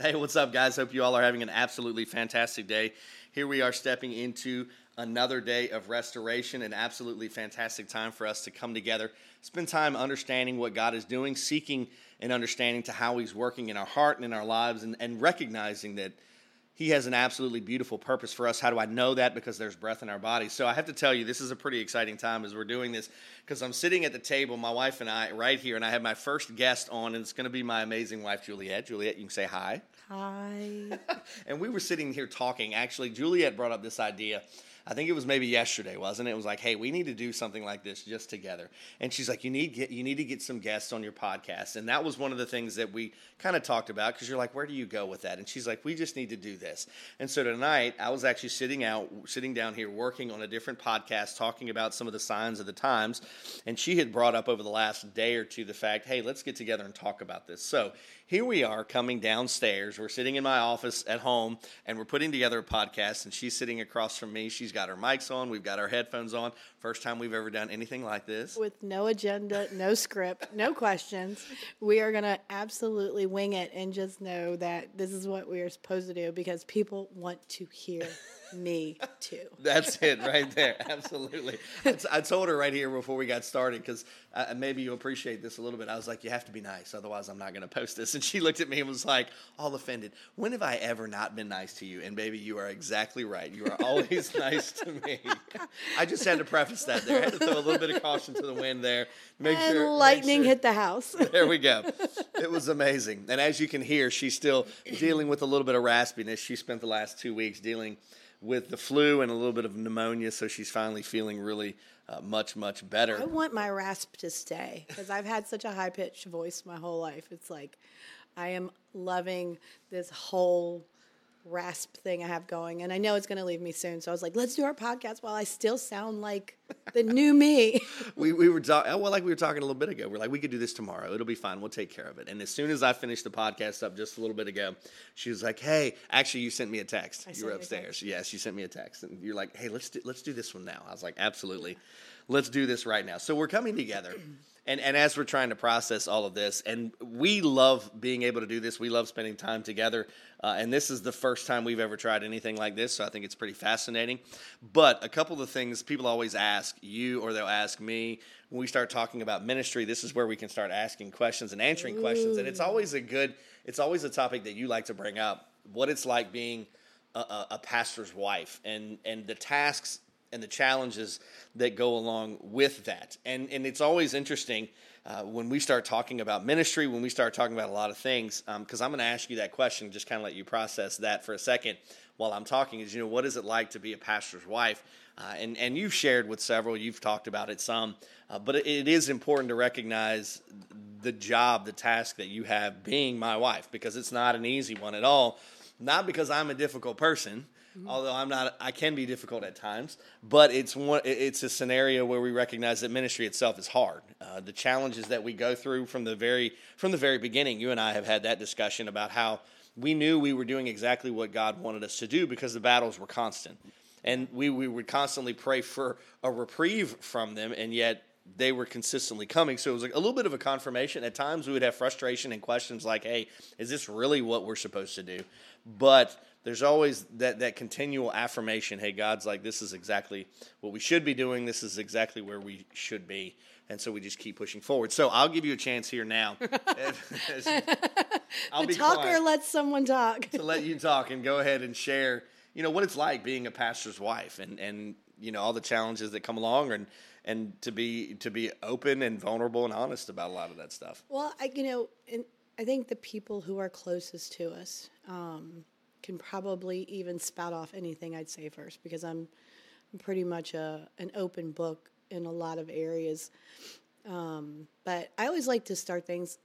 Hey, what's up, guys? Hope you all are having an absolutely fantastic day. Here we are stepping into another day of restoration, an absolutely fantastic time for us to come together, spend time understanding what God is doing, seeking and understanding to how He's working in our heart and in our lives, and, and recognizing that he has an absolutely beautiful purpose for us. How do I know that? Because there's breath in our bodies. So I have to tell you, this is a pretty exciting time as we're doing this because I'm sitting at the table, my wife and I, right here, and I have my first guest on, and it's going to be my amazing wife, Juliet. Juliet, you can say hi. Hi. and we were sitting here talking. Actually, Juliet brought up this idea I think it was maybe yesterday, wasn't it? It was like, hey, we need to do something like this just together. And she's like, you need get you need to get some guests on your podcast. And that was one of the things that we kind of talked about because you're like, where do you go with that? And she's like, we just need to do this. And so tonight, I was actually sitting out, sitting down here, working on a different podcast, talking about some of the signs of the times. And she had brought up over the last day or two the fact, hey, let's get together and talk about this. So here we are coming downstairs. We're sitting in my office at home and we're putting together a podcast. And she's sitting across from me. She's got her mics on, we've got our headphones on. First time we've ever done anything like this. With no agenda, no script, no questions. We are going to absolutely wing it and just know that this is what we are supposed to do because people want to hear me too. That's it right there. Absolutely. I told her right here before we got started because uh, maybe you appreciate this a little bit. I was like, you have to be nice, otherwise I'm not going to post this. And she looked at me and was like, all offended. When have I ever not been nice to you? And baby, you are exactly right. You are always nice to me. I just had to preface that there. I had to throw a little bit of caution to the wind there. Make and sure lightning make sure. hit the house. there we go. It was amazing. And as you can hear, she's still dealing with a little bit of raspiness. She spent the last two weeks dealing with the flu and a little bit of pneumonia, so she's finally feeling really uh, much, much better. I want my rasp to stay because I've had such a high pitched voice my whole life. It's like I am loving this whole rasp thing I have going, and I know it's going to leave me soon. So I was like, let's do our podcast while I still sound like the new me. we, we were talking, well, like we were talking a little bit ago. We're like, we could do this tomorrow. It'll be fine. We'll take care of it. And as soon as I finished the podcast up just a little bit ago, she was like, hey, actually, you sent me a text. I you were upstairs. Yes, you sent me a text, and you're like, hey, let's do, let's do this one now. I was like, absolutely, let's do this right now. So we're coming together and and as we're trying to process all of this, and we love being able to do this. We love spending time together, uh, and this is the first time we've ever tried anything like this. So I think it's pretty fascinating. But a couple of things people always ask you, or they'll ask me when we start talking about ministry. This is where we can start asking questions and answering Ooh. questions, and it's always a good. It's always a topic that you like to bring up. What it's like being a, a, a pastor's wife, and and the tasks and the challenges that go along with that. And and it's always interesting uh, when we start talking about ministry, when we start talking about a lot of things, because um, I'm going to ask you that question, just kind of let you process that for a second while I'm talking. Is you know what is it like to be a pastor's wife? Uh, and and you've shared with several, you've talked about it some, uh, but it, it is important to recognize the job, the task that you have being my wife, because it's not an easy one at all. Not because I'm a difficult person, Mm-hmm. Although I'm not, I can be difficult at times, but it's one. It's a scenario where we recognize that ministry itself is hard. Uh, the challenges that we go through from the very from the very beginning. You and I have had that discussion about how we knew we were doing exactly what God wanted us to do because the battles were constant, and we we would constantly pray for a reprieve from them, and yet they were consistently coming. So it was like a little bit of a confirmation. At times we would have frustration and questions like, hey, is this really what we're supposed to do? But there's always that, that continual affirmation hey, God's like, this is exactly what we should be doing. This is exactly where we should be. And so we just keep pushing forward. So I'll give you a chance here now. I'll the talker lets someone talk. to let you talk and go ahead and share, you know, what it's like being a pastor's wife and, and you know, all the challenges that come along and and to be to be open and vulnerable and honest about a lot of that stuff. Well, I you know, and I think the people who are closest to us, um, can probably even spout off anything I'd say first because I'm, I'm pretty much a an open book in a lot of areas. Um, but I always like to start things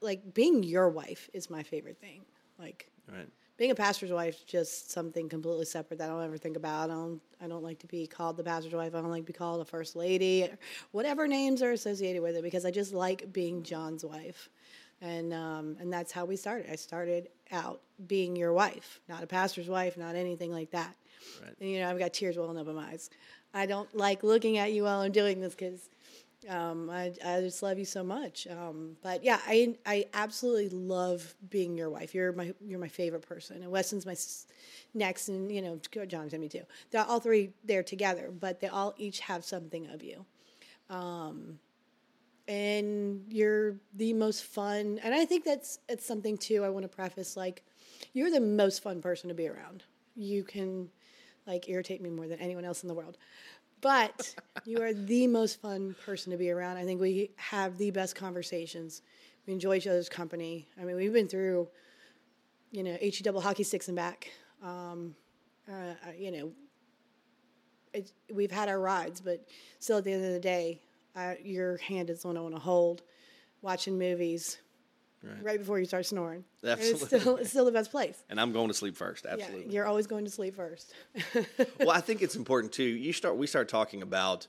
like being your wife is my favorite thing. Like right. being a pastor's wife is just something completely separate that I don't ever think about. I don't I don't like to be called the pastor's wife. I don't like to be called a first lady, whatever names are associated with it because I just like being John's wife and um, and that's how we started. I started out being your wife, not a pastor's wife, not anything like that. Right. And, you know, I've got tears welling up in my eyes. I don't like looking at you while I'm doing this because Um, I, I just love you so much. Um, but yeah, I I absolutely love being your wife. You're my you're my favorite person, and Weston's my next, and you know John's me too. They're all three there together, but they all each have something of you. Um, and you're the most fun, and I think that's it's something too. I want to preface like you're the most fun person to be around. You can like irritate me more than anyone else in the world but you are the most fun person to be around. I think we have the best conversations. We enjoy each other's company. I mean, we've been through, you know, HE double hockey sticks and back. Um, uh, you know, it, we've had our rides, but still at the end of the day, I, your hand is the one I want to hold. Watching movies right, right before you start snoring. Absolutely. It's still, it's still the best place. And I'm going to sleep first. Absolutely. Yeah, you're always going to sleep first. well, I think it's important too. You start. We start talking about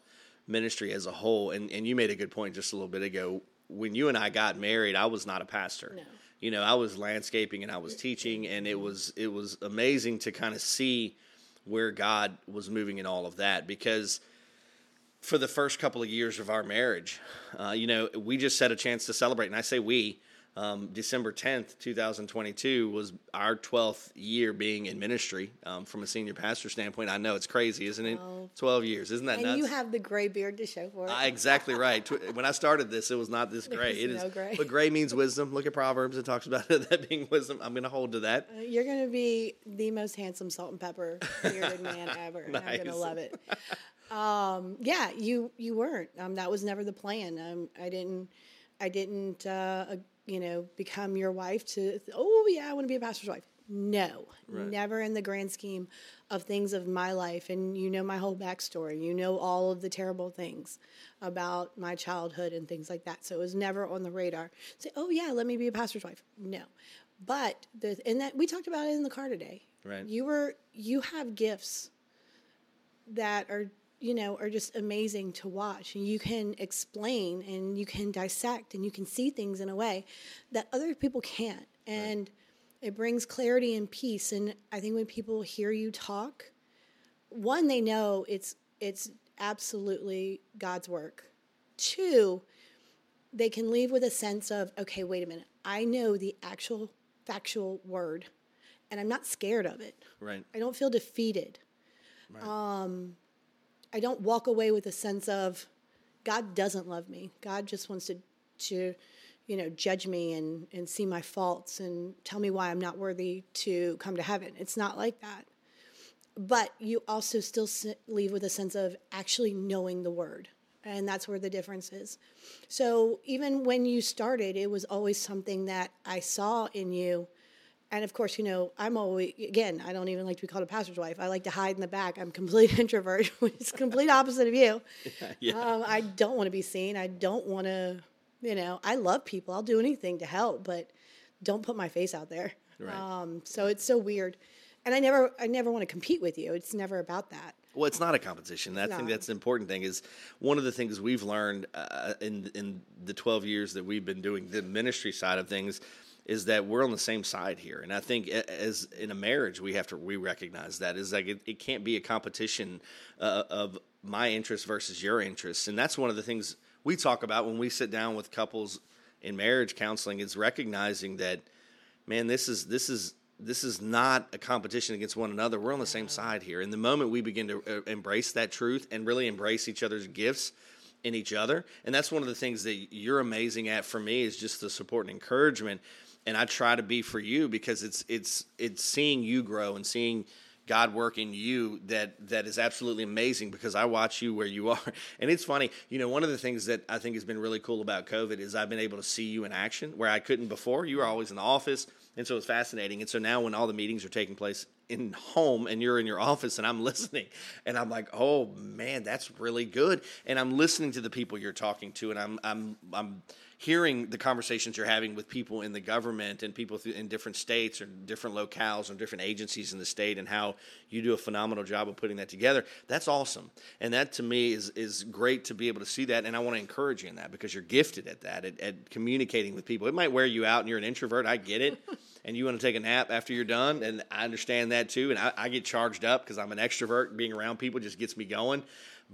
ministry as a whole, and and you made a good point just a little bit ago. When you and I got married, I was not a pastor. No. You know, I was landscaping and I was teaching, and it was it was amazing to kind of see where God was moving in all of that because for the first couple of years of our marriage, uh, you know, we just had a chance to celebrate, and I say we um, December 10th, 2022 was our 12th year being in ministry um, from a senior pastor standpoint. I know it's crazy, isn't it? 12 years. Isn't that and nuts? And you have the gray beard to show for it. Uh, exactly right. when I started this, it was not this gray. It is, no gray. But gray means wisdom. Look at Proverbs. It talks about it, that being wisdom. I'm going to hold to that. Uh, you're going to be the most handsome salt and pepper bearded man ever. nice. I'm going to love it. Um, yeah, you you weren't. Um, that was never the plan. Um, I didn't. I didn't. Uh, you know, become your wife to, oh, yeah, I want to be a pastor's wife. No, right. never in the grand scheme of things of my life. And you know my whole backstory. You know all of the terrible things about my childhood and things like that. So it was never on the radar. Say, oh, yeah, let me be a pastor's wife. No. But the, and that we talked about it in the car today. Right. You were, you have gifts that are you know, are just amazing to watch. And you can explain and you can dissect and you can see things in a way that other people can't. And right. it brings clarity and peace. And I think when people hear you talk, one, they know it's it's absolutely God's work. Two, they can leave with a sense of, okay, wait a minute, I know the actual factual word and I'm not scared of it. Right. I don't feel defeated. Right. Um, I don't walk away with a sense of God doesn't love me. God just wants to to you know judge me and and see my faults and tell me why I'm not worthy to come to heaven. It's not like that. But you also still leave with a sense of actually knowing the word. And that's where the difference is. So even when you started, it was always something that I saw in you and of course, you know, I'm always again. I don't even like to be called a pastor's wife. I like to hide in the back. I'm complete introvert, which is complete opposite of you. Yeah, yeah. Um, I don't want to be seen. I don't want to, you know. I love people. I'll do anything to help, but don't put my face out there. Right. Um, so it's so weird, and I never, I never want to compete with you. It's never about that. Well, it's not a competition. I think that's the important thing. Is one of the things we've learned uh, in in the 12 years that we've been doing the ministry side of things is that we're on the same side here. And I think as in a marriage, we have to we recognize that is like it, it can't be a competition uh, of my interests versus your interests. And that's one of the things we talk about when we sit down with couples in marriage counseling is recognizing that man, this is this is this is not a competition against one another. We're on the same side here. And the moment we begin to uh, embrace that truth and really embrace each other's gifts in each other, and that's one of the things that you're amazing at for me is just the support and encouragement and I try to be for you because it's it's it's seeing you grow and seeing God work in you that that is absolutely amazing because I watch you where you are. And it's funny, you know, one of the things that I think has been really cool about COVID is I've been able to see you in action where I couldn't before. You were always in the office, and so it's fascinating. And so now when all the meetings are taking place in home and you're in your office and I'm listening and I'm like, "Oh man, that's really good." And I'm listening to the people you're talking to and I'm I'm I'm hearing the conversations you're having with people in the government and people in different states or different locales or different agencies in the state and how you do a phenomenal job of putting that together that's awesome. And that to me is is great to be able to see that. And i want to encourage you in that because you're gifted at that at, at communicating with people. It might wear you out and you're an introvert i get it. And you want to take a nap after you're done and i understand that too. And i, I get charged up because i'm an extrovert. Being around people just gets me going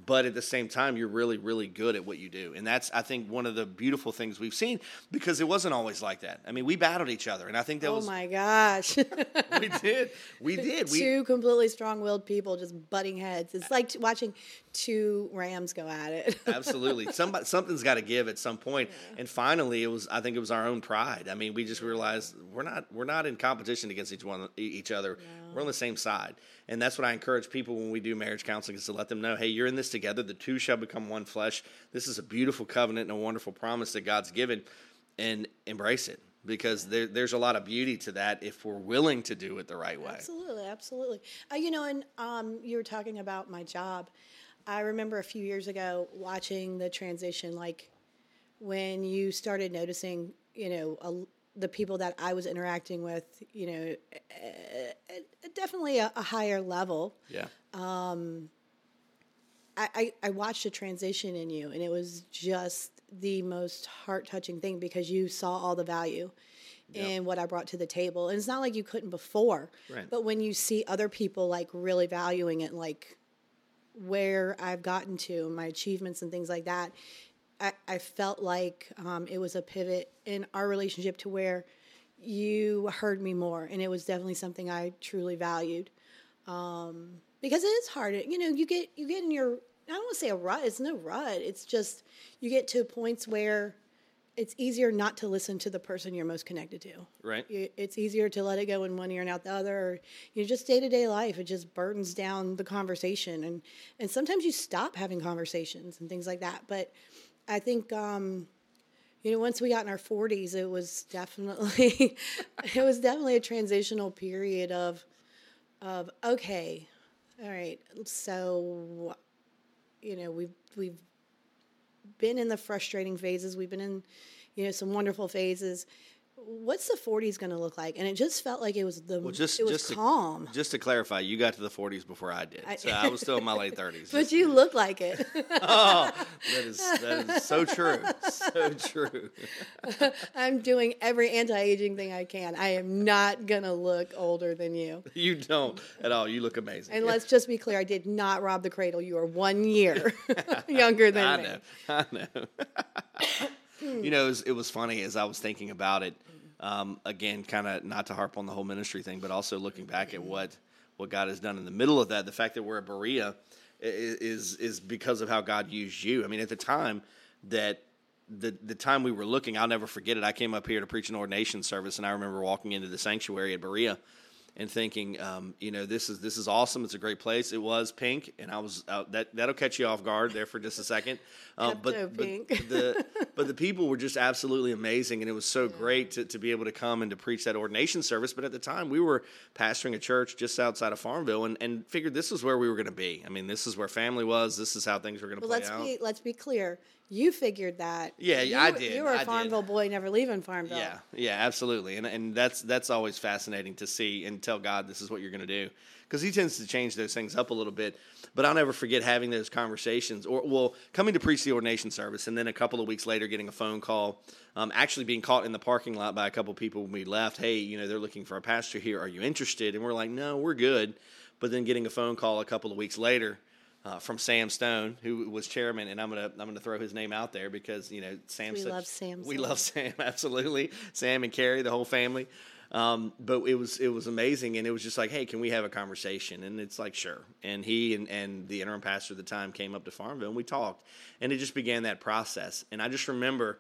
but at the same time you're really really good at what you do. And that's i think one of the beautiful things we've seen because it wasn't always like that. I mean we battled each other and i think that oh was oh my gosh. we did. We did. We two completely strong-willed people just butting heads. It's like watching two rams go at it. absolutely. Somebody something's got to give at some point. And finally it was i think it was our own pride. I mean we just realized we're not we're not in competition against each one each other. We're on the same side. And that's what i encourage people when we do marriage counseling is to let them know hey you're in this together the two shall become one flesh this is a beautiful covenant and a wonderful promise that god's given and embrace it because there, there's a lot of beauty to that if we're willing to do it the right way Absolutely, absolutely. Uh, you know, and um, you were talking about my job. I remember a few years ago watching the transition, like when you started noticing, you know, a, the people that I was interacting with, you know, uh, uh, definitely a, a higher level. yeah I, I, I watched a transition in you, and it was just the most heart touching thing because you saw all the value in what I brought to the table. And it's not like you couldn't before, Right. but when you see other people like really valuing it, like where I've gotten to, my achievements and things like that, I, I felt like um, it was a pivot in our relationship to where you heard me more, and it was definitely something I truly valued because it is hard. You know, you get you get in your I don't want to say a rut. It's no rut. It's just you get to points where it's easier not to listen to the person you're most connected to. right It's easier to let it go in one ear and out the other. Or, you know, just day to day life, it just burdens down the conversation, and and sometimes you stop having conversations and things like that. But I think. um you know, once we got in our 40s, it was definitely, it was definitely a transitional period of, of okay, all right, so, you know, we've we've been in the frustrating phases. We've been in, you know, some wonderful phases. What's the 40s going to look like? And it just felt like it was the well just it was just calm. to, just to clarify you got to the 40s before i did I- so i was still in my late 30s but you look like it. oh that is that is so true so true I'm doing every anti-aging thing I can. I am not going to look older than you. You don't at all. You look amazing. And let's just be clear, I did not rob the cradle. You are one year younger than I me. know. I know. You know, it was, it was funny as I was thinking about it. Um, again, kind of not to harp on the whole ministry thing, but also looking back at what what God has done in the middle of that. The fact that we're at Berea is is because of how God used you. I mean, at the time that the the time we were looking, I'll never forget it. I came up here to preach an ordination service, and I remember walking into the sanctuary at Berea and thinking, um, you know, this is this is awesome. It's a great place. It was pink, and I was uh, that that'll catch you off guard there for just a second. Uh, but, but the but the people were just absolutely amazing, and it was so great to, to be able to come and to preach that ordination service. But at the time, we were pastoring a church just outside of Farmville, and, and figured this is where we were going to be. I mean, this is where family was. This is how things were going to Well, play let's out. be let's be clear. You figured that. Yeah, you, I did, You were a did. Farmville boy, never leaving Farmville. Yeah, yeah, absolutely, and and that's that's always fascinating to see and tell God this is what you're going to do because He tends to change those things up a little bit. But I'll never forget having those conversations, or well, coming to preach the ordination service, and then a couple of weeks later getting a phone call, um, actually being caught in the parking lot by a couple of people when we left. Hey, you know they're looking for a pastor here. Are you interested? And we're like, no, we're good. But then getting a phone call a couple of weeks later. Uh, from Sam Stone, who was chairman, and I'm gonna I'm gonna throw his name out there because you know Sam. We such- love Sam We love Sam, absolutely. Sam and Carrie, the whole family. Um, but it was it was amazing, and it was just like, hey, can we have a conversation? And it's like, sure. And he and, and the interim pastor at the time came up to Farmville, and we talked, and it just began that process. And I just remember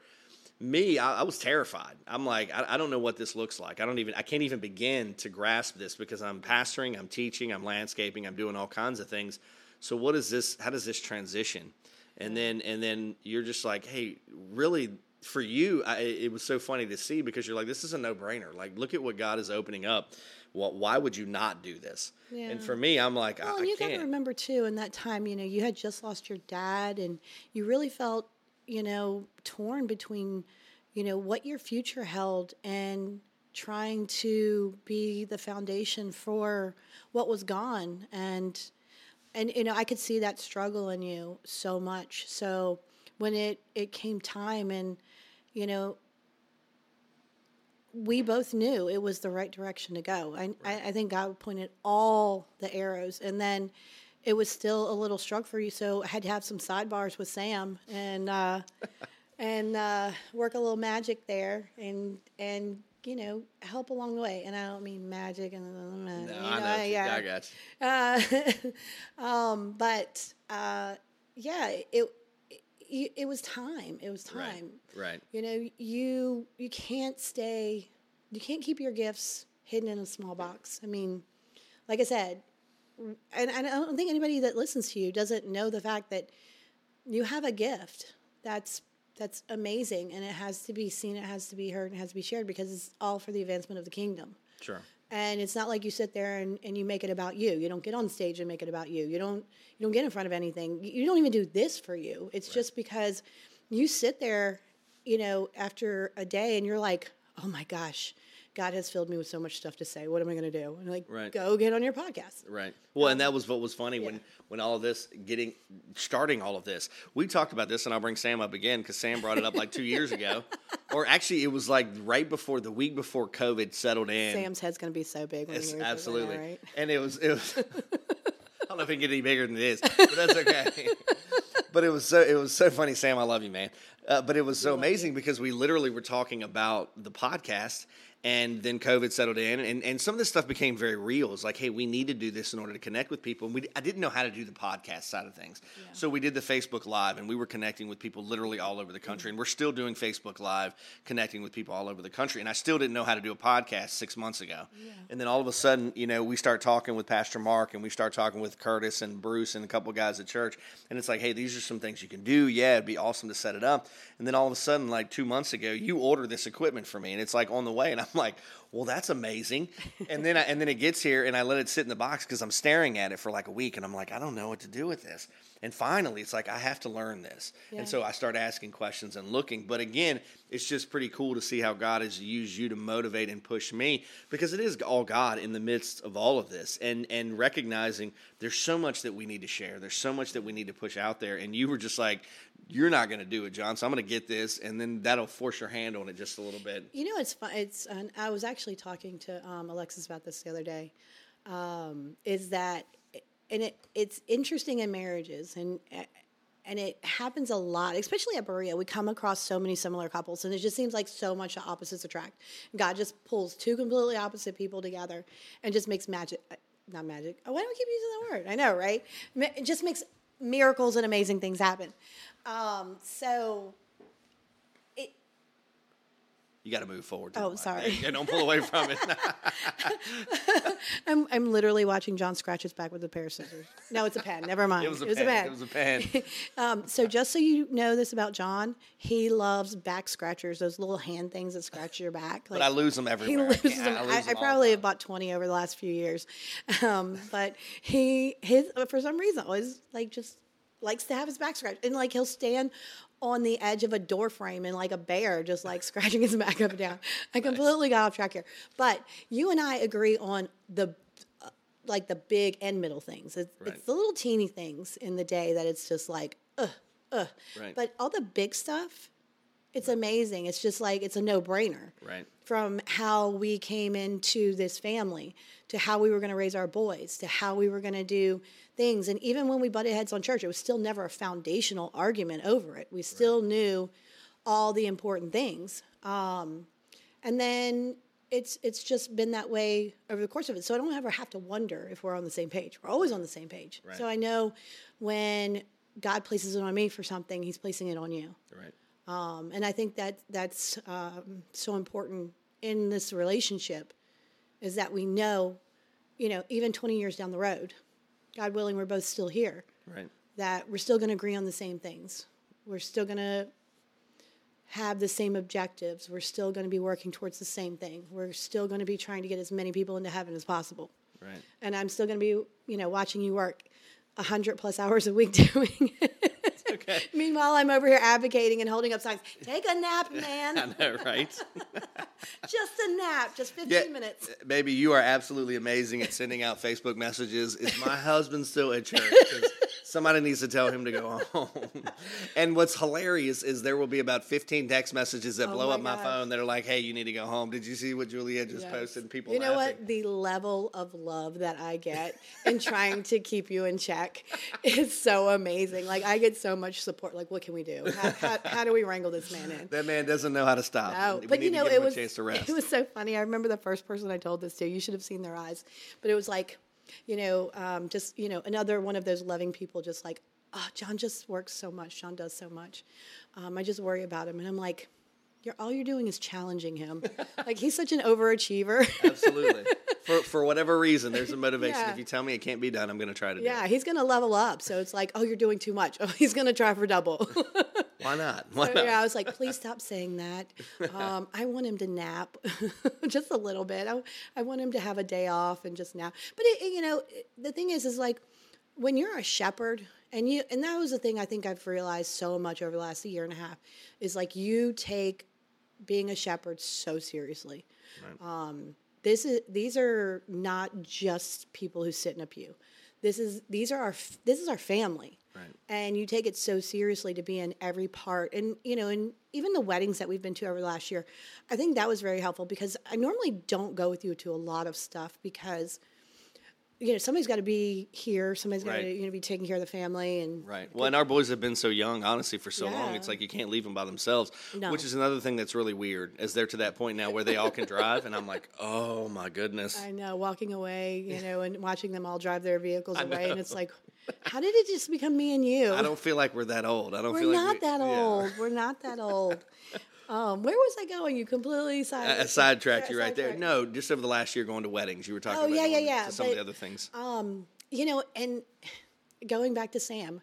me, I, I was terrified. I'm like, I, I don't know what this looks like. I don't even, I can't even begin to grasp this because I'm pastoring, I'm teaching, I'm landscaping, I'm doing all kinds of things. So what is this? How does this transition? And then, and then you're just like, hey, really, for you, I, it was so funny to see because you're like, this is a no brainer. Like, look at what God is opening up. Well, why would you not do this? Yeah. And for me, I'm like, Well, I, and you got to remember too, in that time, you know, you had just lost your dad, and you really felt, you know, torn between, you know, what your future held and trying to be the foundation for what was gone, and and you know, I could see that struggle in you so much. So when it it came time, and you know, we both knew it was the right direction to go. I, I, I think God pointed all the arrows, and then, it was still a little struggle for you. So I had to have some sidebars with Sam and uh, and uh, work a little magic there and and you know help along the way. And I don't mean magic and No, you know, I know. yeah. I got you. Uh, um, but uh, yeah, it, it it was time. It was Right. time. Right. You know, you you can't stay. You can't keep your gifts hidden in a small box. I mean, like I said, and, and I don't think anybody that listens to you doesn't know the fact that you have a gift that's that's amazing, and it has to be seen, it has to be heard, and it has to be shared because it's all for the advancement of the kingdom. Sure. And it's not like you sit there and, and you make it about you. You don't get on stage and make it about you. You don't you don't get in front of anything. You you don't even do this for you. It's just because you sit there, you know, after a day and you're like, oh my gosh, God has filled me with so much stuff to say. What am I going to do? And like, Right. go get on your podcast. Right. Well, and that was what was funny when yeah. when all of this getting starting all of this. We talked about this, and I'll bring Sam up again because Sam brought it up like two years ago, or actually it was like right before the week before COVID settled in. Sam's head's going to be so big when It's he hears this, absolutely, right? and it was it was. I don't know if it can get any bigger than it is, but that's okay. but it was so it was so funny, Sam. I love you, man. Uh, but it was so amazing because we literally were talking about the podcast, and then COVID settled in, and, and some of this stuff became very real. It's like, hey, we need to do this in order to connect with people. And we I didn't know how to do the podcast side of things, so we did the Facebook Live, and we were connecting with people literally all over the mm-hmm. country, and we're still doing Facebook Live, connecting with people all over the country. And I still didn't know how to do a podcast six months ago, and then all of a sudden, you know, we start talking with Pastor Mark, and we start talking with Curtis and Bruce and a couple guys at church, and it's like, hey, these are some things you can do. Yeah, it'd be awesome to set it up. And then all of a sudden, like two months ago, you order this equipment for me, and it's like on the way, and I'm like, well, that's amazing. And then I, and then it gets here, and I let it sit in the box because I'm staring at it for like a week, and I'm like, I don't know what to do with this. And finally, it's like I have to learn this, Yeah. and so I start asking questions and looking. But again, it's just pretty cool to see how God has used you to motivate and push me because it is all God in the midst of all of this, and and recognizing there's so much that we need to share. There's so much that we need to push out there, and you were just like. You're not going to do it, John. So I'm going to get this, and then that'll force your hand on it just a little bit. You know, it's fun. It's and I was actually talking to um, Alexis about this the other day. Um, is that and it it's interesting in marriages and and it happens a lot, especially at Berea. We come across so many similar couples, and it just seems like so much the opposites attract. God just pulls two completely opposite people together and just makes magic. uh, Not magic. Why do I keep using that word? I know, right? It just makes miracles and amazing things happen. Um, so You got to move forward. Oh, sorry. Yeah, don't pull away from it. I'm I'm literally watching John scratch his back with a pair of scissors. No, it's a pen. Never mind. It was a pen. It was a pen. Um, so just so you know this about John, he loves back scratchers, those little hand things that scratch your back. but I lose them everywhere. He loses Yeah, them. I I, lose I, them all probably have bought twenty over the last few years, um, but he his for some reason always like just likes to have his back scratched, and like he'll stand on the edge of a door frame and like a bear, just like scratching his back up and down. I completely got off track here, but you and I agree on the. uh, Like the big and middle things. It's, Right. it's the little teeny things in the day that it's just like, ugh, ugh. Right. But all the big stuff, it's amazing. It's just like, it's a no brainer Right. from how we came into this family to how we were going to raise our boys to how we were going to do things. And even when we butted heads on church it was still never a foundational argument over it. We still knew all the important things. Um, and then it's it's just been that way over the course of it. So i don't ever have to wonder if we're on the same page. We're always on the same page. Right. so i know when god places it on me for something he's placing it on you. Right. um, and I think that that's um, so important in this relationship is that we know, you know, even 20 years down the road, God willing, we're both still here, Right. that we're still going to agree on the same things. We're still going to have the same objectives. We're still going to be working towards the same thing. We're still going to be trying to get as many people into heaven as possible. Right. And I'm still going to be, you know, watching you work 100 plus hours a week doing it. Okay. Meanwhile, I'm over here advocating and holding up signs. Take a nap, man. I know, right? just a nap. Just 15 Yeah, minutes. Uh, baby, you are absolutely amazing at sending out Facebook messages. Is my husband still at church? Somebody needs to tell him to go home. and what's hilarious is there will be about 15 text messages that Oh blow my up my gosh. phone that are like, "Hey, you need to go home." Did you see what Juliet just Yes. posted? People, You know laughing. what? The level of love that I get in trying to keep you in check is so amazing. Like I get so much support. Like, what can we do? How, how, how do we wrangle this man in? That man doesn't know how to stop. No, We but you know, it was a chance to rest. it was so funny. I remember the first person I told this to. You should have seen their eyes, but it was like, you know, um, just you know, another one of those loving people, just like, oh, John just works so much. John does so much. Um, I just worry about him, and I'm like, you're all you're doing is challenging him. like he's such an overachiever. Absolutely. for for whatever reason, there's a motivation. Yeah. If you tell me it can't be done, I'm going to try to do yeah, he's gonna level up. So it's like, oh, you're doing too much. Oh, he's gonna try for double. Why not? Why So, not? yeah, I was like, please stop saying that. Um, I want him to nap just a little bit. I, I want him to have a day off and just nap. But it, it- you know, it- the thing is, is like when you're a shepherd, and you, and that was the thing I think I've realized so much over the last year and a half, is like you take being a shepherd so seriously. Um, this is these are not just people who sit in a pew. This is these are our this is our family Right. and you take it so seriously to be in every part and you know and even the weddings that we've been to over the last year i think that was very helpful because i normally don't go with you to a lot of stuff because you know somebody's got to be here somebody's got to Right. you know be taking care of the family and Right. Well, and our boys have been so young, honestly, for so long. It's like you can't leave them by themselves, No. which is another thing that's really weird. As they're to that point now where they all can drive, and I'm like, oh my goodness. i know walking away you know and watching them all drive their vehicles away and it's like how did it just become me and you I don't feel like we're that old. I don't we're feel like not we- that yeah. old we're not that old um, where was i going you completely side I sidetracked you right there. No, just over the last year going to weddings. You were talking Oh, about yeah, yeah, yeah, some of the other things. Um, you know, and going back to Sam,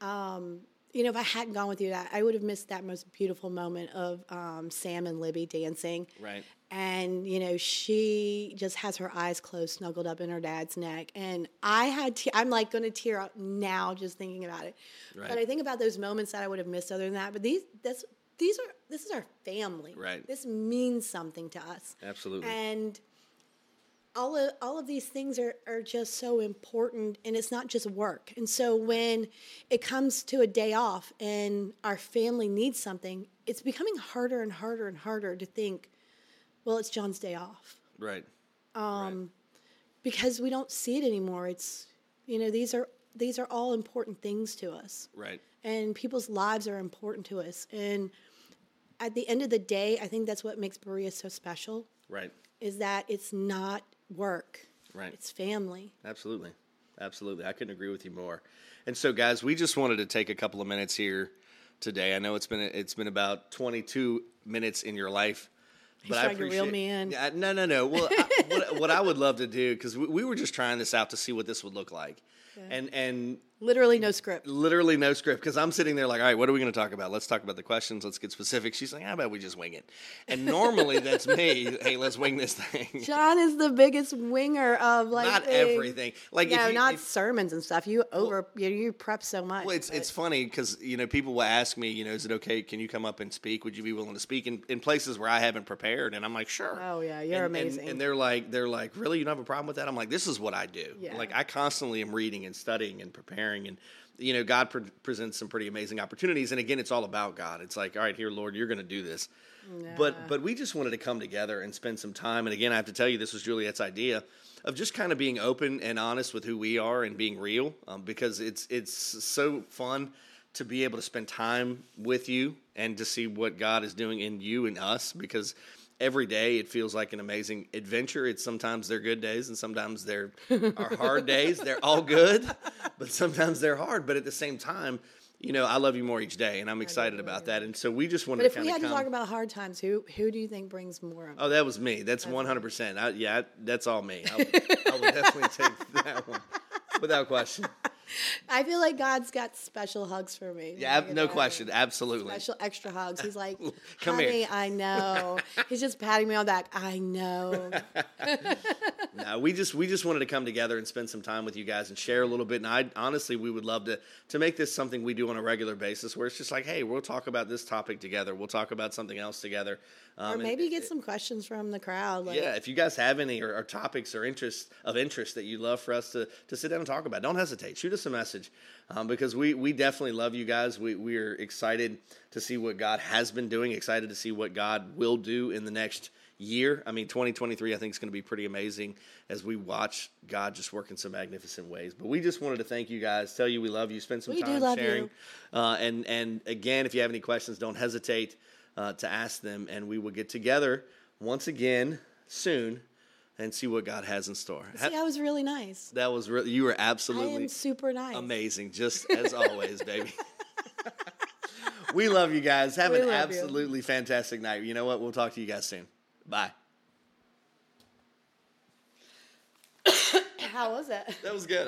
um, you know, if I hadn't gone with you, that I would have missed that most beautiful moment of um, Sam and Libby dancing. Right. And you know, she just has her eyes closed, snuggled up in her dad's neck, and I had. Te- I'm like going to tear up now just thinking about it. Right. But I think about those moments that I would have missed other than that. But these, that's these are this is our family. Right. This means something to us. Absolutely. And all of all of these things are, are just so important and it's not just work. And so when it comes to a day off and our family needs something, it's becoming harder and harder and harder to think, well, it's John's day off. Right. Um, because we don't see it anymore. It's you know, these are these are all important things to us Right. and people's lives are important to us. And at the end of the day, I think that's what makes Berea so special Right. is that it's not work. Right. It's family. Absolutely. Absolutely. I couldn't agree with you more. And so guys, we just wanted to take a couple of minutes here today. I know it's been it's been about 22 minutes in your life. But He's to reel me in. Yeah, no, no, no. Well, I, what, what I would love to do because we, we were just trying this out to see what this would look like, and and Literally no script. literally no script because I'm sitting there like, all right, what are we going to talk about? Let's talk about the questions. Let's get specific. She's like, how about we just wing it? And normally that's me. Hey, let's wing this thing. John is the biggest winger of like Not things. everything. Like if no, you- not if- sermons and stuff. You over you, you prep so much. Well, it's but- it's funny because you know people will ask me, you know, is it okay? Can you come up and speak? Would you be willing to speak in, in places where I haven't prepared? And I'm like, sure. Oh, yeah, you're And- and- amazing. And, they're like, they're like, really, you don't have a problem with that? I'm like, this is what I do. Yeah. Like I constantly am reading and studying and preparing, and you know, God pre- presents some pretty amazing opportunities. And again, it's all about God. It's like, all right, here, Lord, you're going to do this. But but we just wanted to come together and spend some time. And again, I have to tell you, this was Juliet's idea of just kind of being open and honest with who we are and being real, um, because it's it's so fun to be able to spend time with you and to see what God is doing in you and us. Because every day it feels like an amazing adventure. It's sometimes they're good days and sometimes they're are hard days. They're all good, but sometimes they're hard. But at the same time. You know, I love you more each day, and I'm excited about that. And so we just wanted but if to we had of to talk about hard times, who who do you think brings more? Of Oh, that was me. That's one hundred percent. Yeah, that's all me. I would, I would definitely take that one without question. I feel like God's got special hugs for me. Yeah, no question. Absolutely. Special extra hugs. He's like, Come honey, here." I know. He's just patting me on the back. I know. No, we just we just wanted to come together and spend some time with you guys and share a little bit. And I honestly, we would love to to make this something we do on a regular basis, where it's just like, hey, we'll talk about this topic together. We'll talk about something else together. Um, or and- maybe get some questions from the crowd. Like, yeah, if you guys have any or, or topics or interests of interest that you'd love for us to, to sit down and talk about, don't hesitate. Shoot us a message um, because we, we definitely love you guys. We we are excited to see what God has been doing. Excited to see what God will do in the next year. I mean, 2023 I think is going to be pretty amazing as we watch God just work in some magnificent ways. But we just wanted to thank you guys, tell you we love you, spend some We do time love sharing. you. Uh, and and again, if you have any questions, don't hesitate uh, to ask them, and we will get together once again soon and see what God has in store. See, I was really nice. that was really you were I absolutely am super nice. amazing, just as always, baby. we love you guys. Have We an love you. absolutely fantastic night. You know what? We'll talk to you guys soon. Bye. How was that? That was good.